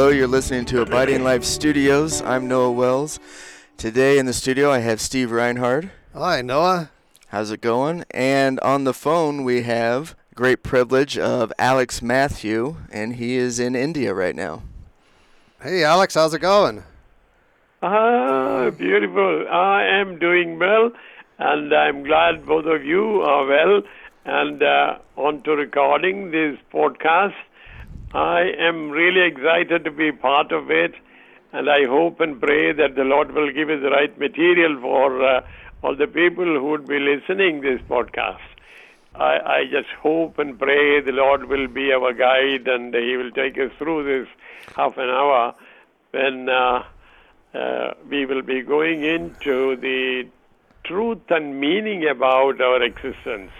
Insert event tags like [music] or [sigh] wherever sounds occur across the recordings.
Hello, you're listening to Abiding Life Studios. I'm Noah Wells. Today in the studio, I have Steve Reinhardt. Hi, Noah. How's it going? And on the phone, we have great privilege of Alex Matthew, and he is in India right now. Hey, Alex, how's it going? Ah, beautiful. I am doing well, and I'm glad both of you are well. And uh, on to recording this podcast. I am really excited to be part of it, and I hope and pray that the Lord will give us the right material for uh, all the people who would be listening this podcast. I, I just hope and pray the Lord will be our guide and He will take us through this half an hour when uh, uh, we will be going into the truth and meaning about our existence.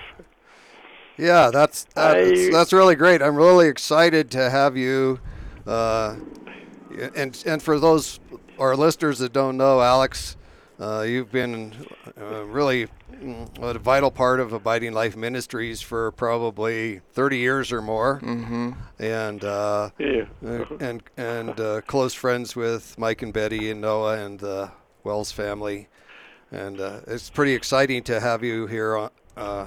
Yeah, that's that's, I- that's really great. I'm really excited to have you. Uh, and and for those our listeners that don't know, Alex, uh, you've been uh, really mm, a vital part of Abiding Life Ministries for probably 30 years or more, mm-hmm. and uh, Yeah. uh, and and uh, close friends with Mike and Betty and Noah and the Wells family, and uh, it's pretty exciting to have you here on, uh,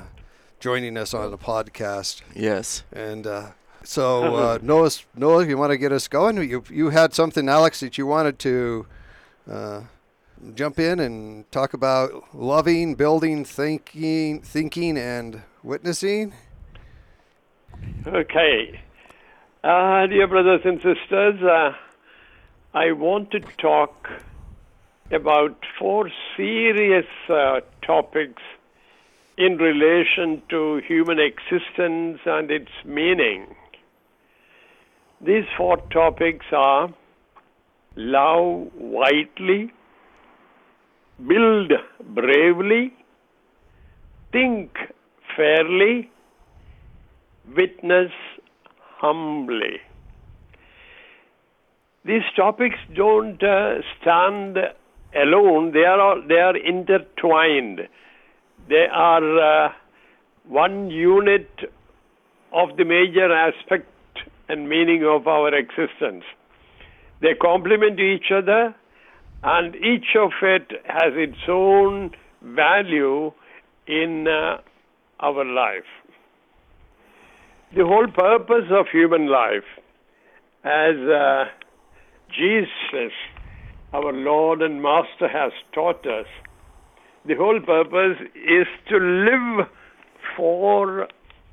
joining us on the podcast. Yes. And uh, so uh, Noah, Noah, you want to get us going? You you had something, Alex, that you wanted to uh, jump in and talk about loving, building, thinking, thinking, and witnessing. Okay. Uh, dear brothers and sisters, uh, I want to talk about four serious uh, topics in relation to human existence and its meaning. These four topics are love widely, build bravely, think fairly, witness humbly. These topics don't uh, stand alone, they are, all, they are intertwined. They are uh, one unit of the major aspect and meaning of our existence. They complement each other, and each of it has its own value in uh, our life. The whole purpose of human life, as uh, Jesus, our Lord and Master, has taught us, the whole purpose is to live for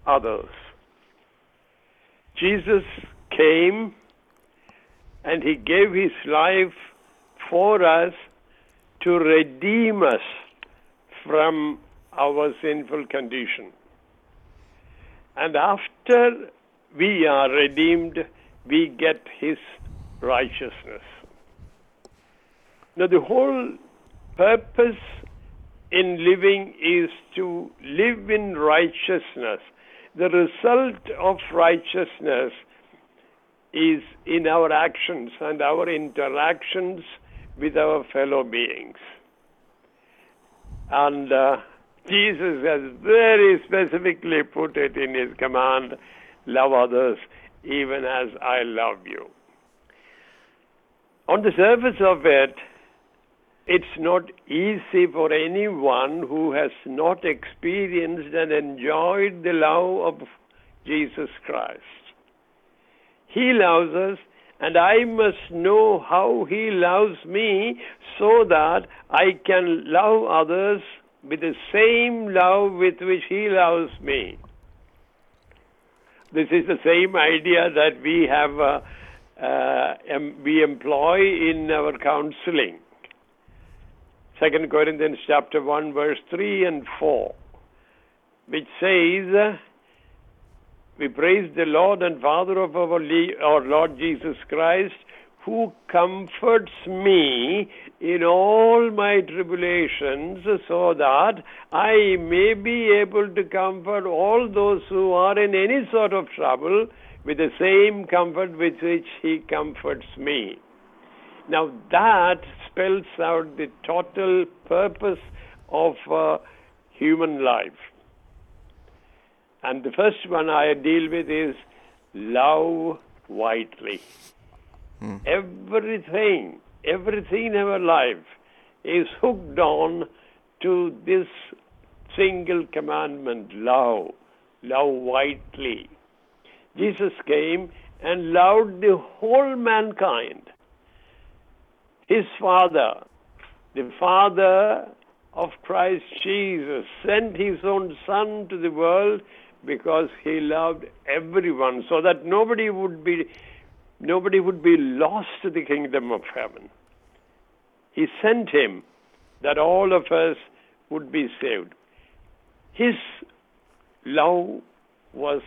others. Jesus came and he gave his life for us to redeem us from our sinful condition. And after we are redeemed, we get his righteousness. Now, the whole purpose in living is to live in righteousness. The result of righteousness is in our actions and our interactions with our fellow beings. And uh, Jesus has very specifically put it in his command love others even as I love you. On the surface of it, it's not easy for anyone who has not experienced and enjoyed the love of Jesus Christ. He loves us, and I must know how He loves me so that I can love others with the same love with which He loves me. This is the same idea that we have, uh, uh, we employ in our counseling. Second Corinthians chapter 1 verse 3 and 4 which says we praise the Lord and Father of our, our Lord Jesus Christ who comforts me in all my tribulations so that I may be able to comfort all those who are in any sort of trouble with the same comfort with which he comforts me. Now that spells out the total purpose of uh, human life. And the first one I deal with is love widely. Everything, everything in our life is hooked on to this single commandment love. Love widely. Jesus came and loved the whole mankind. His Father, the Father of Christ Jesus, sent his own Son to the world because he loved everyone so that nobody would be nobody would be lost to the kingdom of heaven. He sent him that all of us would be saved. His love was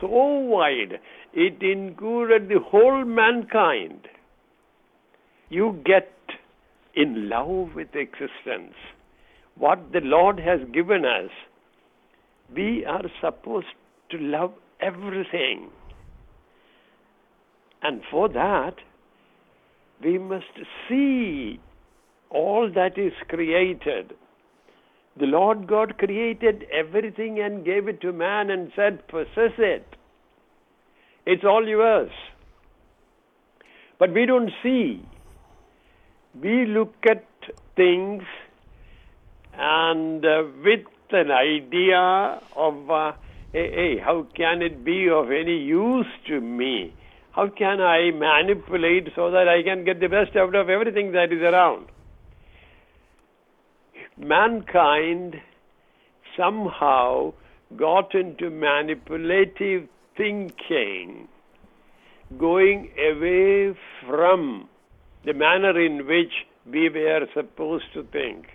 so wide, it included the whole mankind. You get in love with existence. What the Lord has given us, we are supposed to love everything. And for that, we must see all that is created. The Lord God created everything and gave it to man and said, possess it. It's all yours. But we don't see. We look at things and uh, with an idea of, uh, hey, hey, how can it be of any use to me? How can I manipulate so that I can get the best out of everything that is around? Mankind somehow got into manipulative thinking, going away from the manner in which we were supposed to think.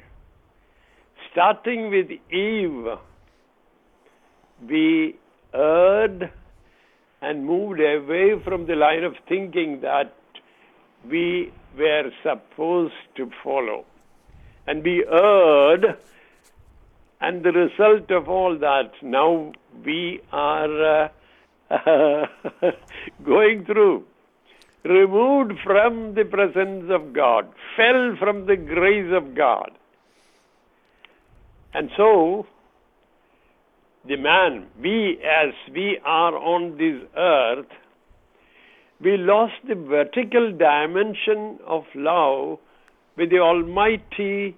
Starting with Eve, we erred and moved away from the line of thinking that we were supposed to follow. And we erred, and the result of all that, now we are uh, [laughs] going through, removed from the presence of God, fell from the grace of God. And so, the man, we as we are on this earth, we lost the vertical dimension of love with the Almighty,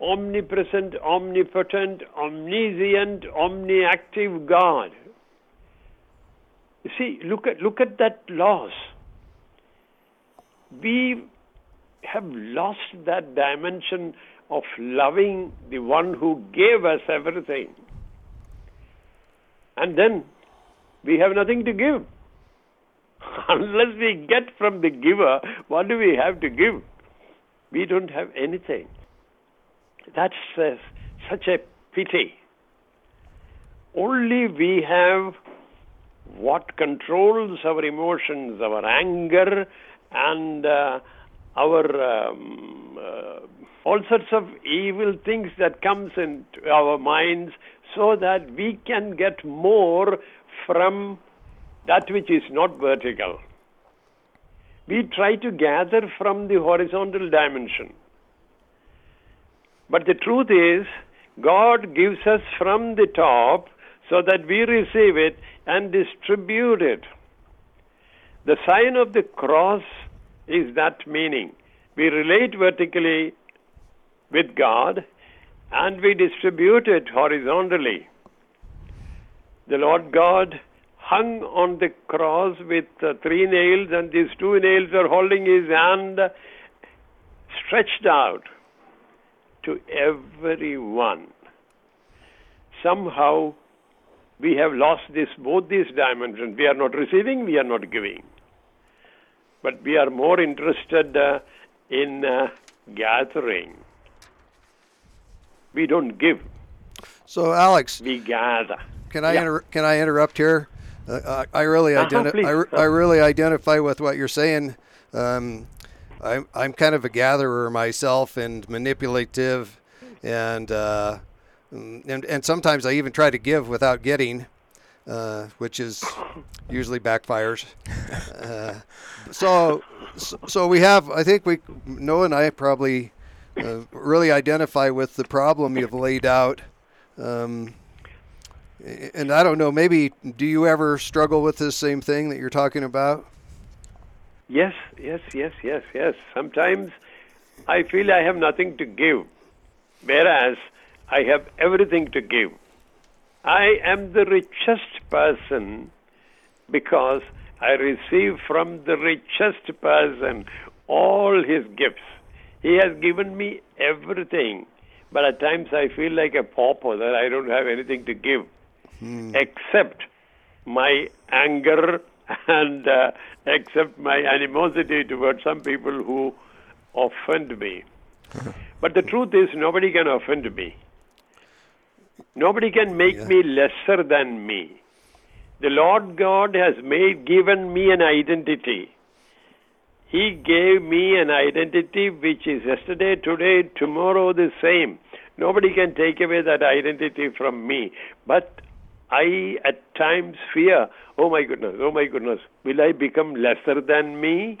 omnipresent, omnipotent, omniscient, omniactive God. You see, look at look at that loss. We have lost that dimension of loving the one who gave us everything. And then we have nothing to give. [laughs] Unless we get from the giver, what do we have to give? We don't have anything. That's uh, such a pity. Only we have what controls our emotions, our anger, and uh, our um, uh, all sorts of evil things that comes into our minds so that we can get more from that which is not vertical. We try to gather from the horizontal dimension. But the truth is, God gives us from the top so that we receive it and distribute it. The sign of the cross is that meaning. We relate vertically with God and we distribute it horizontally. The Lord God hung on the cross with uh, three nails, and these two nails are holding his hand stretched out to everyone. Somehow we have lost this both these dimensions. We are not receiving, we are not giving. But we are more interested uh, in uh, gathering. We don't give. So, Alex, we gather. Can I Yeah. inter- can I interrupt here? Uh, I I really Uh-huh, identi- I, re- I really identify with what you're saying. Um, I'm I'm kind of a gatherer myself and manipulative, and uh, and and sometimes I even try to give without getting, uh, which is usually backfires. Uh, so so- we have I think we Noah and I probably uh, really identify with the problem you've laid out. Um, and I don't know, maybe do you ever struggle with this same thing that you're talking about? Yes, yes, yes, yes, yes. Sometimes I feel I have nothing to give, whereas I have everything to give. I am the richest person because I receive from the richest person all his gifts. He has given me everything, but at times I feel like a pauper that I don't have anything to give except my anger and uh, except my animosity towards some people who offend me. [laughs] but the truth is, nobody can offend me. Nobody can make Yeah. me lesser than me. The Lord God has made given me an identity. He gave me an identity which is yesterday, today, tomorrow the same. Nobody can take away that identity from me. But I at times fear, oh my goodness, oh my goodness, will I become lesser than me?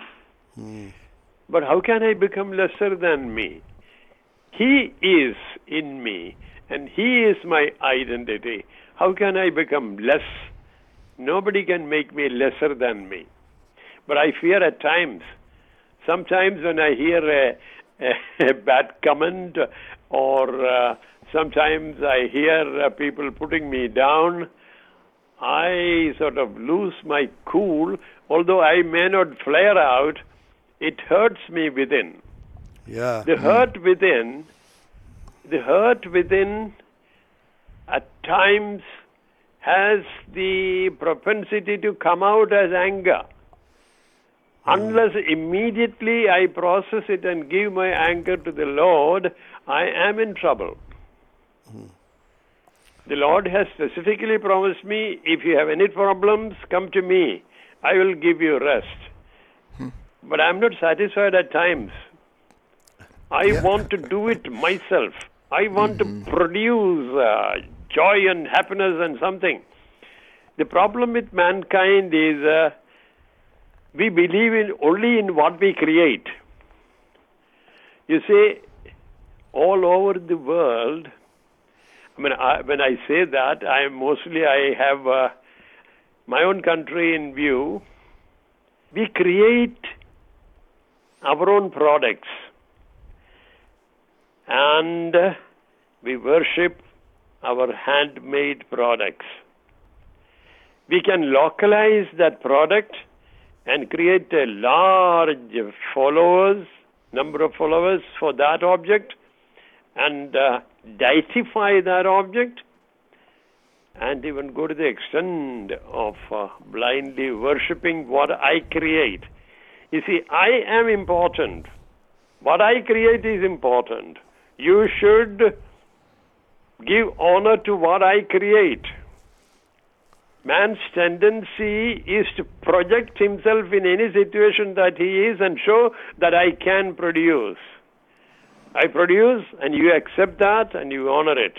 Hmm. But how can I become lesser than me? He is in me, and He is my identity. How can I become less? Nobody can make me lesser than me. But I fear at times. Sometimes when I hear a, a, a bad comment, or uh, sometimes I hear uh, people putting me down, I sort of lose my cool. Although I may not flare out, it hurts me within. Yeah. The hurt within, the hurt within at times has the propensity to come out as anger. Hmm. Unless immediately I process it and give my anger to the Lord, I am in trouble. Hmm. The Lord has specifically promised me if you have any problems, come to me. I will give you rest. Hmm. But I'm not satisfied at times. I Yeah. want to do it myself. I want to produce uh, joy and happiness and something. The problem with mankind is uh, we believe in only in what we create. You see, all over the world, I mean, I, when I say that, I mostly I have uh, my own country in view. We create our own products and uh, we worship our handmade products. We can localize that product and create a large followers, number of followers for that object, and uh, deitify that object, and even go to the extent of uh, blindly worshipping what I create. You see, I am important. What I create is important. You should give honor to what I create. Man's tendency is to project himself in any situation that he is and show that I can produce. I produce and you accept that and you honor it.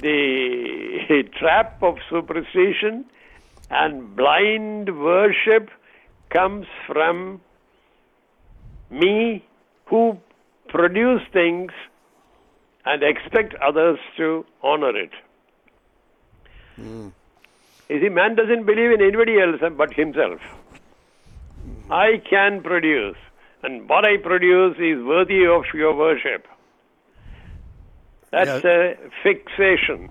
The [laughs] trap of superstition and blind worship comes from me who produce things and expect others to honor it. You see, man doesn't believe in anybody else but himself. I can produce, and what I produce is worthy of your worship. That's a fixation.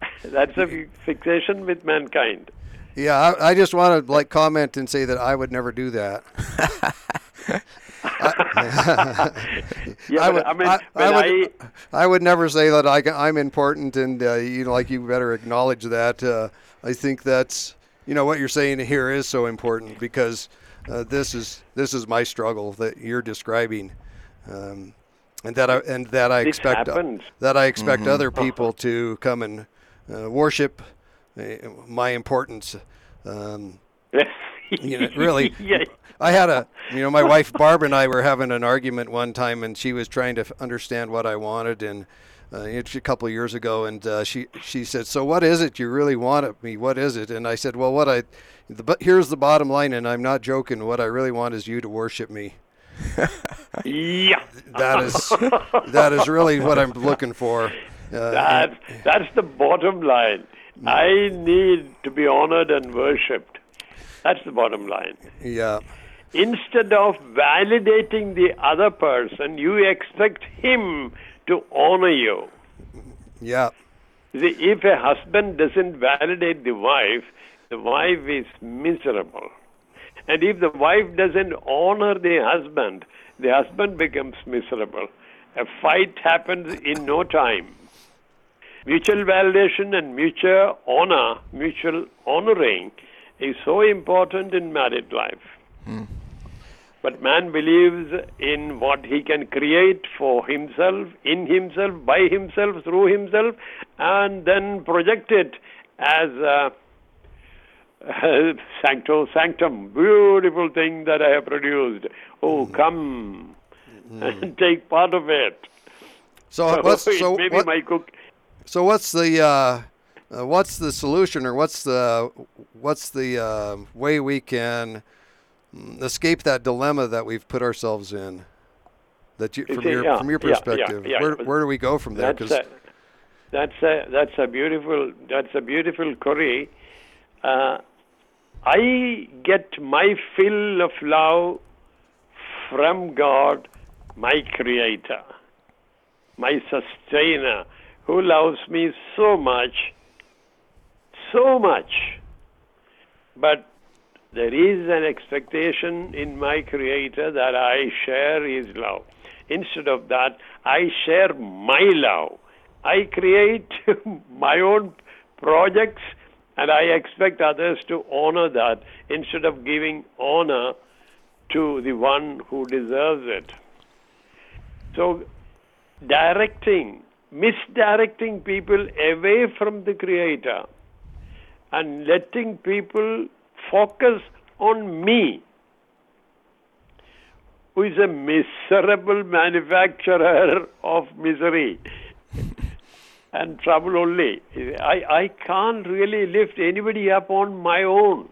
[laughs] That's a fixation with mankind. Yeah, I, I just want to like comment and say that I would never do that. [laughs] Yeah, I would, I mean, I, I I, would, I would never say that I, I'm important, and uh, you know, like you better acknowledge that. Uh, I think that's, you know, what you're saying here is so important because uh, this is this is my struggle that you're describing, um, and that I and that I This expect happens. that I expect other people to come and uh, worship uh, my importance. Um, [laughs] [laughs] you know, really. [laughs] yeah. I had a, you know, my wife Barb and I were having an argument one time, and she was trying to understand what I wanted, and uh, it's a couple of years ago, and uh, she she said, "So what is it you really want of me? What is it?" And I said, "Well, what I, the, but here's the bottom line, and I'm not joking. What I really want is you to worship me. Yeah. [laughs] That is that is really what I'm looking for." Uh, That, that's the bottom line. I need to be honored and worshipped. That's the bottom line. Yeah. Instead of validating the other person, you expect him to honor you. Yeah. See, if a husband doesn't validate the wife, the wife is miserable. And if the wife doesn't honor the husband, the husband becomes miserable. A fight happens in no time. Mutual validation and mutual honor, mutual honoring is so important in married life. Hmm. But man believes in what he can create for himself, in himself, by himself, through himself, and then project it as a [laughs] sancto sanctum, beautiful thing that I have produced. Oh, hmm. come hmm. [laughs] and take part of it. So [laughs] what's so may be what, my cook. so what's the uh, uh, what's the solution or what's the what's the uh, way we can mm, escape that dilemma that we've put ourselves in? That you from see, your yeah, from your yeah, yeah, perspective, yeah, where where do we go from there? That's a, that's a that's a beautiful that's a beautiful query. Uh, I get my fill of love from God, my Creator, my Sustainer, who loves me so much, so much. But there is an expectation in my Creator that I share His love. Instead of that, I share my love. I create [laughs] my own projects and I expect others to honor that instead of giving honor to the one who deserves it. So, directing, misdirecting people away from the Creator and letting people focus on me, who is a miserable manufacturer of misery [laughs] and trouble only. I, I can't really lift anybody up on my own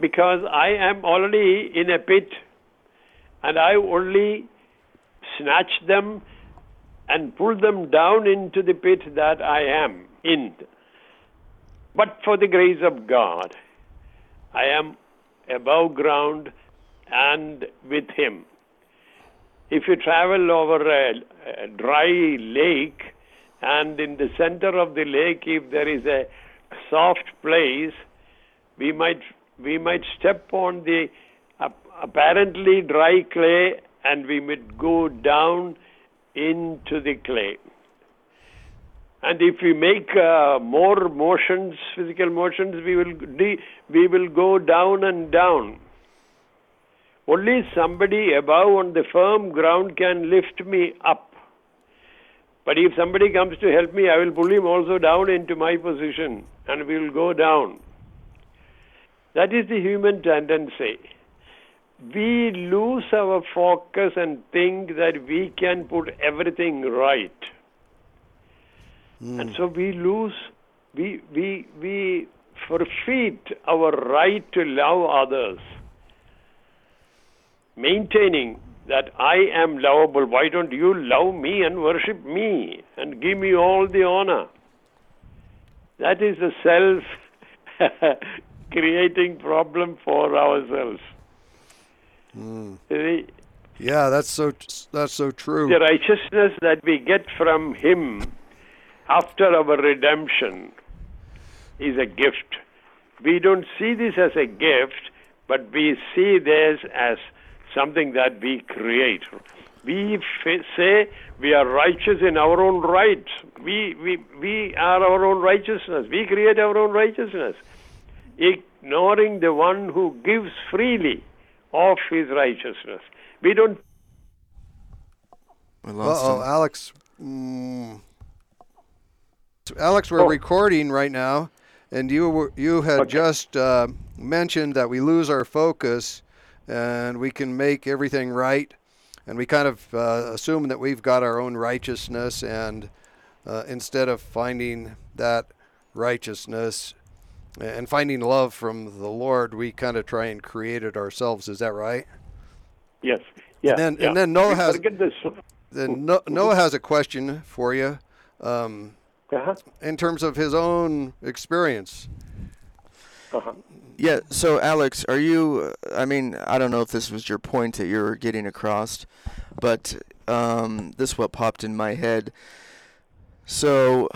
because I am already in a pit and I only snatch them and pull them down into the pit that I am in. But for the grace of God, I am above ground and with Him. If you travel over a, a dry lake, and in the center of the lake, if there is a soft place, we might we might step on the apparently dry clay, and we might go down into the clay. And if we make uh, more motions, physical motions, we will de- we will go down and down. Only somebody above on the firm ground can lift me up. But if somebody comes to help me, I will pull him also down into my position and we will go down. That is the human tendency. We lose our focus and think that we can put everything right. Hmm. And so we lose, we, we, we forfeit our right to love others. Maintaining that I am lovable. Why don't you love me and worship me and give me all the honor? That is a self creating [laughs] problem for ourselves. Hmm. The, yeah, that's so that's so true. the righteousness that we get from Him after our redemption is a gift. We don't see this as a gift, but we see this as something that we create. We f- say we are righteous in our own right. We, we, we are our own righteousness. We create our own righteousness, ignoring the one who gives freely of his righteousness. We don't. Uh oh. Alex. Mm. Alex, we're Oh. recording right now, and you were, you had Okay. just uh, mentioned that we lose our focus, and we can make everything right, and we kind of uh, assume that we've got our own righteousness, and uh, instead of finding that righteousness and finding love from the Lord, we kind of try and create it ourselves. Is that right? Yes. Yeah. then- and then Noah has- Then Noah has a question for you. Um, Uh-huh. in terms of his own experience. Uh-huh. Yeah. So, Alex, are you? I mean, I don't know if this was your point that you're getting across, but um, this what popped in my head. So,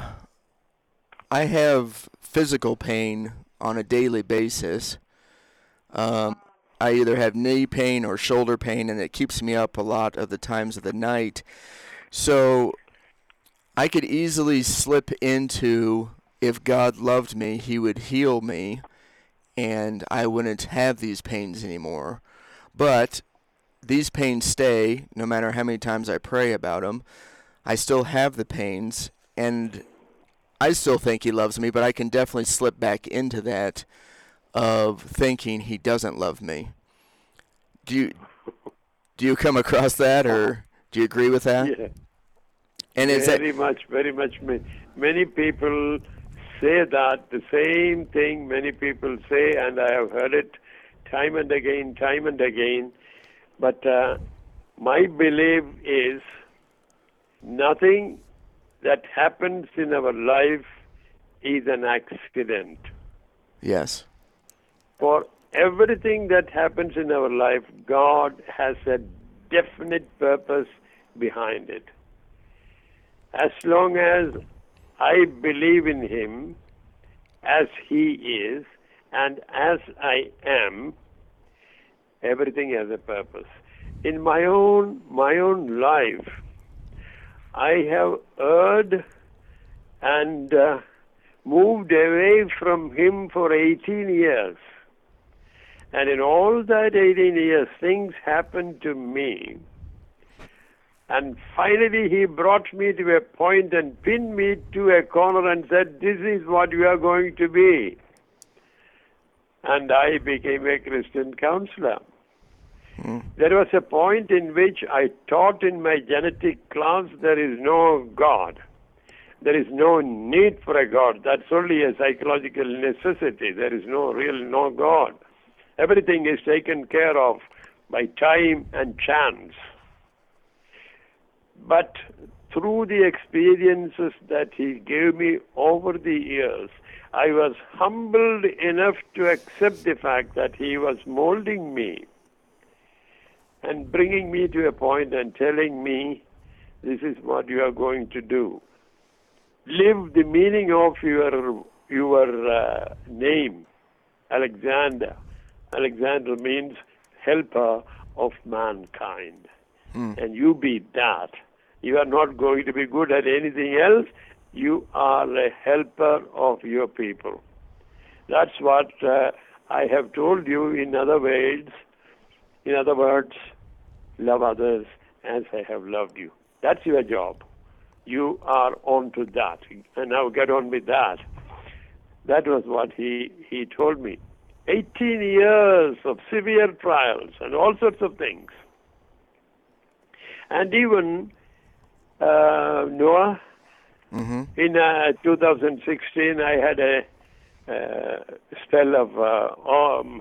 I have physical pain on a daily basis. Um, I either have knee pain or shoulder pain, and it keeps me up a lot of the times of the night. So, I could easily slip into if God loved me, He would heal me and I wouldn't have these pains anymore. But these pains stay no matter how many times I pray about them. I still have the pains, and I still think He loves me, but I can definitely slip back into that of thinking He doesn't love me. Do you do you come across that, or do you agree with that? Yeah. And that very much, very much. Many people say that the same thing. Many people say, and I have heard it time and again, time and again. But uh, my belief is nothing that happens in our life is an accident. yes? For everything that happens in our life, God has a definite purpose behind it. As long as I believe in Him as He is and as I am, everything has a purpose. In my own my own life, I have erred and uh, moved away from Him for 18 years. And in all that 18 years, things happened to me. And finally, he brought me to a point and pinned me to a corner and said, This is what you are going to be. And I became a Christian counselor. Hmm. There was a point in which I taught in my genetic class there is no God. There is no need for a God. That's only a psychological necessity. There is no real no God. Everything is taken care of by time and chance. But through the experiences that he gave me over the years, I was humbled enough to accept the fact that he was molding me and bringing me to a point and telling me, this is what you are going to do. Live the meaning of your your uh, name, Alexander. Alexander means helper of mankind, and you be that. You are not going to be good at anything else. You are a helper of your people. That's what uh, I have told you in other ways. In other words, love others as I have loved you. That's your job. You are on to that. And now get on with that. That was what he, he told me. 18 years of severe trials and all sorts of things. And even uh, Noah, in uh, 2016, I had a uh, spell of uh, um,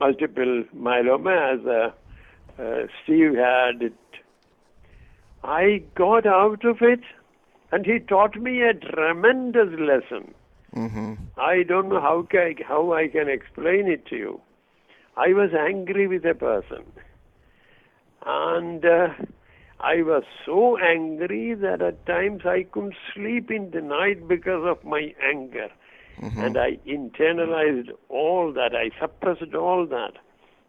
multiple myeloma as uh, uh, Steve had it. I got out of it, and he taught me a tremendous lesson. I don't know how ca how I can explain it to you. I was angry with a person, and uh, I was so angry that at times I couldn't sleep in the night because of my anger. And I internalized all that. I suppressed all that.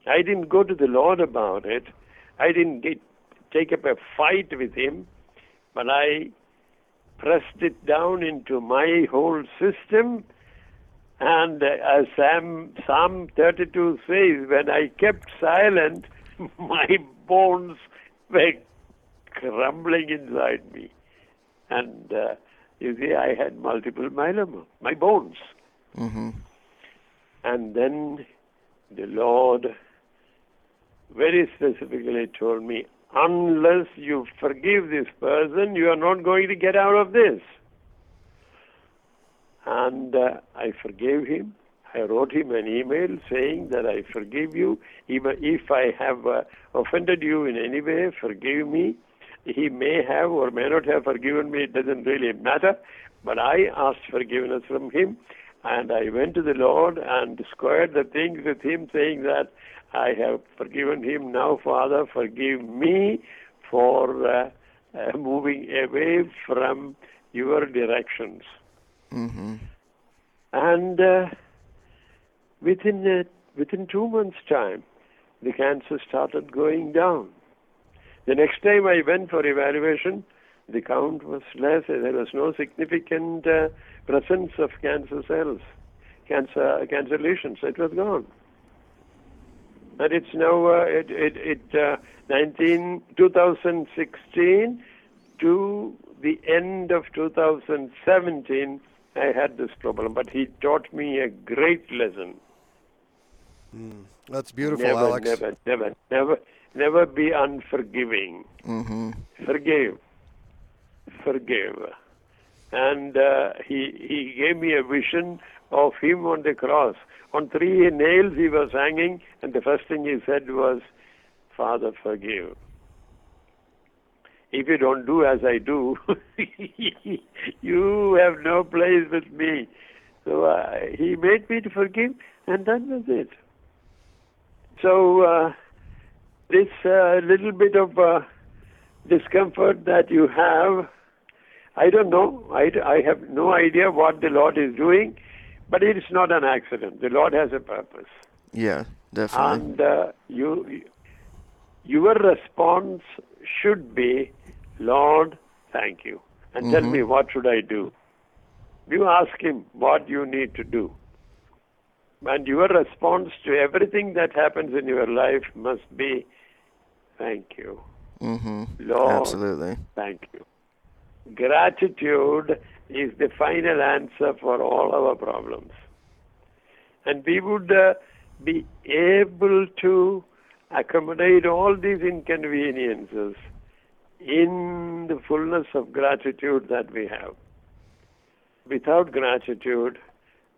I didn't go to the Lord about it. I didn't get, take up a fight with Him, but I pressed it down into my whole system. And uh, as Psalm, Psalm 32 says, when I kept silent, [laughs] my bones were crumbling inside me. And uh, you see, I had multiple myeloma, my bones. And then the Lord very specifically told me, unless you forgive this person, you are not going to get out of this. And uh, I forgave him. I wrote him an email saying that I forgive you. Even if I have uh, offended you in any way, forgive me. He may have or may not have forgiven me, it doesn't really matter. But I asked forgiveness from him. And I went to the Lord and squared the things with Him, saying that I have forgiven him. Now, Father, forgive me for uh, uh, moving away from your directions. Mm-hmm. And uh, within uh, within two months' time, the cancer started going down. The next time I went for evaluation, the count was less. There was no significant uh, presence of cancer cells, cancer cancer lesions. It was gone. And it's now uh, it it, it uh, 19 2016 to the end of 2017. I had this problem, but he taught me a great lesson. Mm, that's beautiful, never, Alex. Never, never, never, never be unforgiving. Mm-hmm. Forgive, forgive, and uh, he he gave me a vision of him on the cross. On three nails he was hanging, and the first thing he said was, "Father, forgive." If you don't do as I do, [laughs] you have no place with me. So uh, he made me to forgive, and that was it. So uh, this uh, little bit of uh, discomfort that you have, I don't know. I, I have no idea what the Lord is doing, but it is not an accident. The Lord has a purpose. Yeah, definitely. And uh, you, your response should be, Lord, thank you. And tell me, what should I do? You ask Him what you need to do. And your response to everything that happens in your life must be, thank you. mm-hmm. Lord, Absolutely. thank you. Gratitude is the final answer for all our problems. And we would uh, be able to accommodate all these inconveniences in the fullness of gratitude that we have. Without gratitude,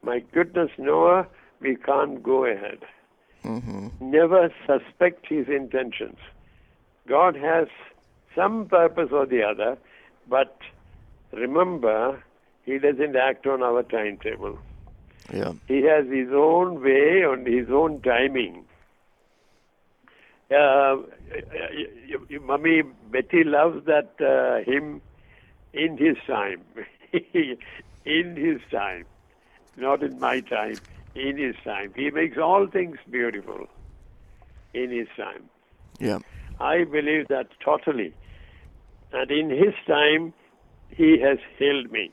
my goodness, Noah, we can't go ahead. Mm-hmm. Never suspect his intentions. God has some purpose or the other, but remember, he doesn't act on our timetable. Yeah. He has his own way and his own timing. Uh, Mummy Betty loves that uh, hymn in his time. [laughs] in his time. Not in my time. In his time. He makes all things beautiful in his time. Yeah. I believe that totally. And in his time, he has healed me.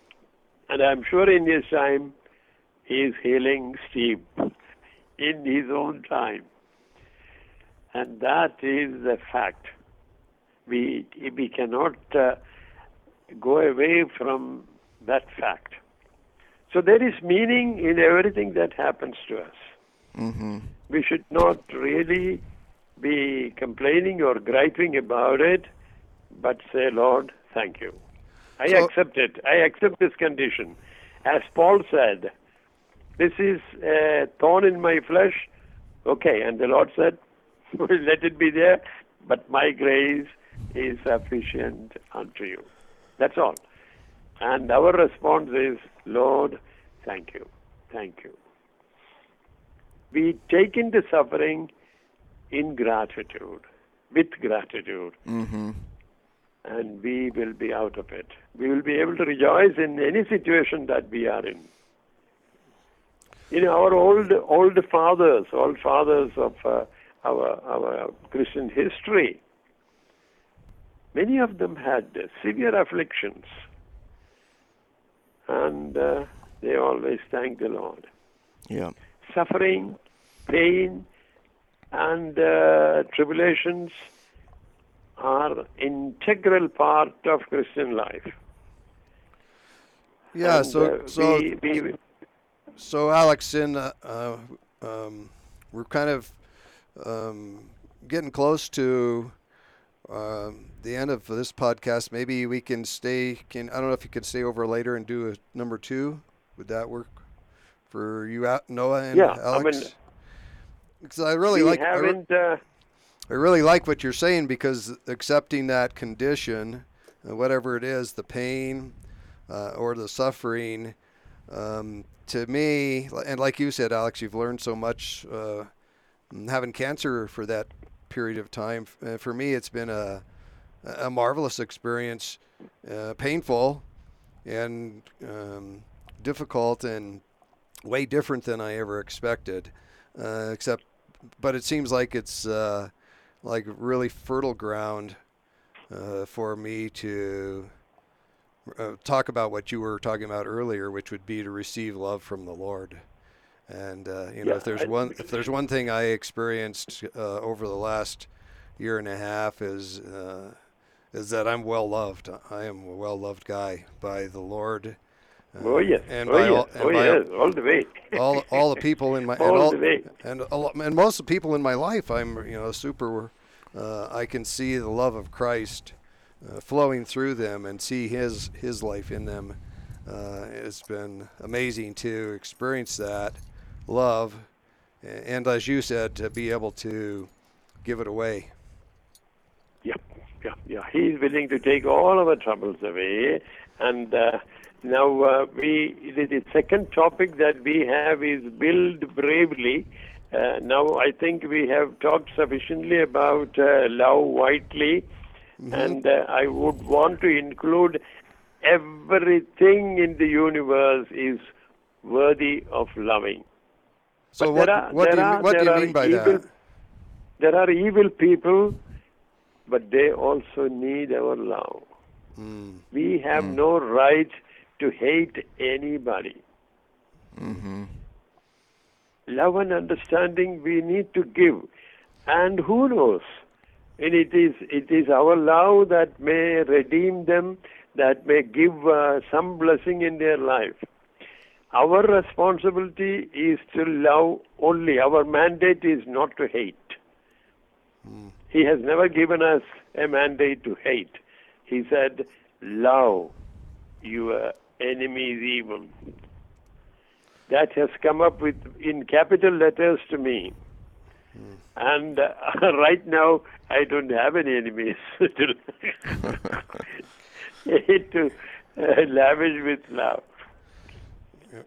And I'm sure in his time, he is healing Steve in his own time. And that is the fact. We, we cannot uh, go away from that fact. So there is meaning in everything that happens to us. Mm-hmm. We should not really be complaining or griping about it, but say, Lord, thank you. I So- accept it. I accept this condition. As Paul said, this is a thorn in my flesh. Okay, and the Lord said, [laughs] let it be there, but my grace is sufficient unto you. That's all. And our response is, Lord, thank you. Thank you. We take in the suffering in gratitude, with gratitude, Mm-hmm. and we will be out of it. We will be able to rejoice in any situation that we are in. In our old old fathers, old fathers of uh, our our Christian history, many of them had uh, severe afflictions, and uh, they always thanked the Lord Yeah. suffering, pain, and uh, tribulations are integral part of Christian life. Yeah. And, so uh, so we, we, so Alex, in uh, uh, um, we're kind of um, getting close to um, the end of this podcast. Maybe we can stay. Can I don't know if you can stay over later and do a number two. Would that work for you, Noah and Yeah, I Alex? mean, because I really we like. I, re- haven't. Uh, I really like what you're saying because accepting that condition, uh, whatever it is, the pain uh, or the suffering, um, to me, and like you said, Alex, you've learned so much uh, having cancer for that period of time. Uh, for me, it's been a, a marvelous experience, uh, painful and um, difficult, and way different than I ever expected. Uh, except, but it seems like it's uh, like really fertile ground uh, for me to uh, talk about what you were talking about earlier, which would be to receive love from the Lord. And uh, you know, Yeah, if there's I- one if there's one thing I experienced uh, over the last year and a half is uh, is that I'm well loved. I am a well loved guy by the Lord. Uh, oh yes, and oh by yes, all, and oh by yes, all the way. all all the people in my and All all the way. and a lot, and most of the people in my life, I'm you know super. Uh, I can see the love of Christ uh, flowing through them and see His His life in them. Uh, it's been amazing to experience that love, and as you said, to be able to give it away. Yeah, yeah, yeah. He's willing to take all of our troubles away. And uh, now uh, we the, the second topic that we have is build bravely. Uh, now I think we have talked sufficiently about uh, love widely, and uh, I would want to include everything in the universe is worthy of loving. So But what are- what do you, are- what do there you are mean by evil- that? There are evil people, but they also need our love. Mm, We have no right to hate anybody. Mm-hmm. Love and understanding we need to give. And who knows? And it is, it is our love that may redeem them, that may give uh, some blessing in their life. Our responsibility is to love only. Our mandate is not to hate. He has never given us a mandate to hate. He said, Love your enemy's evil. That has come up with in capital letters to me. And uh, [laughs] right now, I don't have any enemies [laughs] to, [laughs] to uh, lavish with love.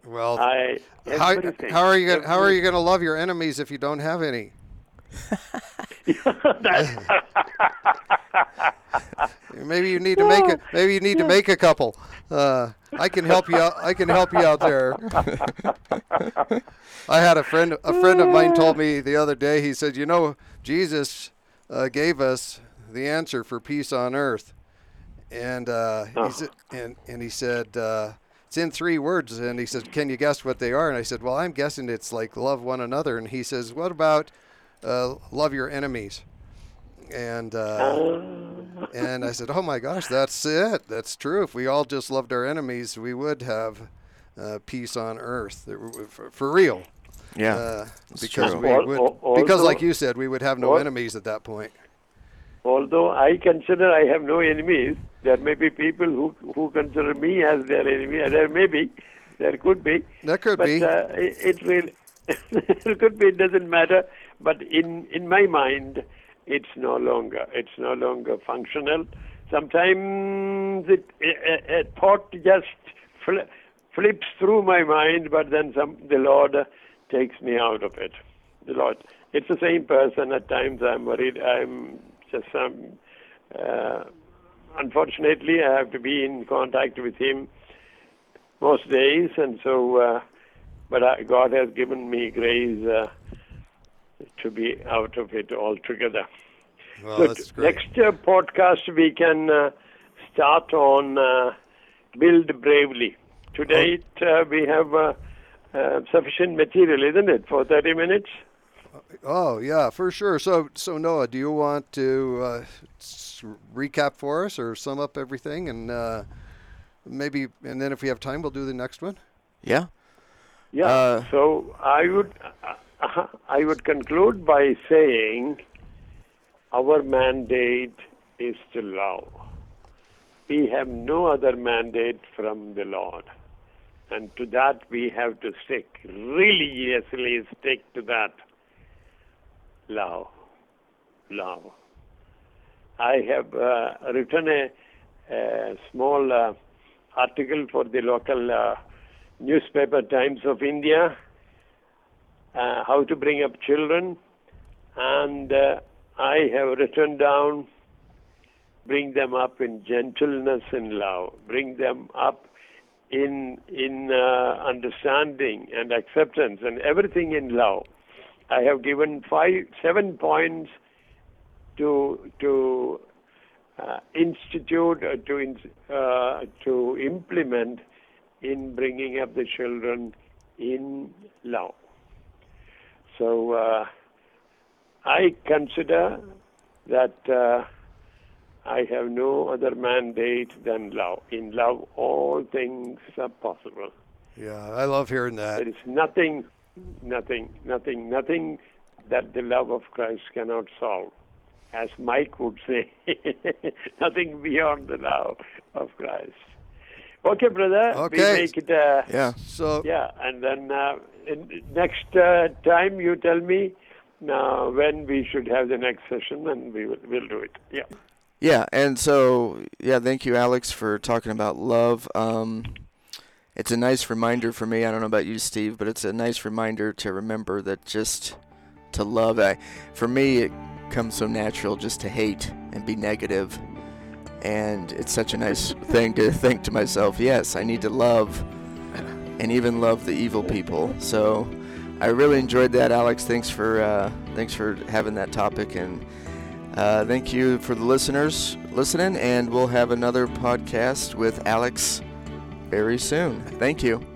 well, I how, how are you gonna, how are you going to love your enemies if you don't have any? [laughs] Maybe you need to make a maybe you need to make a couple. Uh, I can help you out. I can help you out there. [laughs] I had a friend a friend of mine told me the other day. He said, "You know, Jesus uh, gave us the answer for peace on earth." And uh, Oh. he said, and and he said uh, it's in three words. And he said, "Can you guess what they are?" And I said, "Well, I'm guessing it's like love one another." And he says, "What about uh, love your enemies?" And uh, and I said, "Oh my gosh, that's it. That's true. If we all just loved our enemies, we would have uh, peace on earth for, for real. Yeah. Uh, because true. we would, al- because like you said, we would have no al- enemies at that point. Although I consider I have no enemies, there may be people who who consider me as their enemy. and There may be, there could be. That could but be. Uh, it, it will. [laughs] it could be. It doesn't matter. But in in my mind, it's no longer. It's no longer functional. Sometimes it a, a, thought just fl- flips through my mind, but then some the Lord takes me out of it. The Lord. It's the same person. At times I'm worried. I'm just some. Uh, unfortunately, I have to be in contact with him most days, and so. Uh, but I, God has given me grace uh, to be out of it altogether. Well, Good. that's great. Next uh, podcast we can uh, start on uh, build bravely. Today uh, we have uh, uh, sufficient material, isn't it, for 30 minutes? Oh yeah, for sure. So so Noah, do you want to uh, recap for us or sum up everything and uh, maybe and then if we have time, we'll do the next one. Yeah. Yeah. Uh, so I would uh, I would conclude by saying our mandate is to love. We have no other mandate from the Lord. And to that we have to stick. Really, Religiously stick to that. Love. Love. I have uh, written a, a small uh, article for the local uh, newspaper Times of India, uh, how to bring up children, and uh, I have written down bring them up in gentleness and love, bring them up in in uh, understanding and acceptance and everything in love. I have given five, seven points to to uh, institute uh, to uh, to implement in bringing up the children in love. So uh, I consider that uh, I have no other mandate than love. In love, all things are possible. Yeah, I love hearing that. There is nothing, nothing, nothing, nothing that the love of Christ cannot solve. As Mike would say, [laughs] nothing beyond the love of Christ. Okay, brother. Okay. We make it. Uh, Yeah. So yeah, and then uh, in, next uh, time you tell me uh, when we should have the next session, and we will we'll do it. Yeah. Yeah, and so yeah, thank you, Alex, for talking about love. Um, it's a nice reminder for me. I don't know about you, Steve, but it's a nice reminder to remember that just to love. I, for me, it comes so natural just to hate and be negative, and it's such a nice thing to think to myself. Yes, I need to love, and even love the evil people. So. I really enjoyed that, Alex. Thanks for uh, thanks for having that topic, and uh, thank you for the listeners listening, and we'll have another podcast with Alex very soon. Thank you.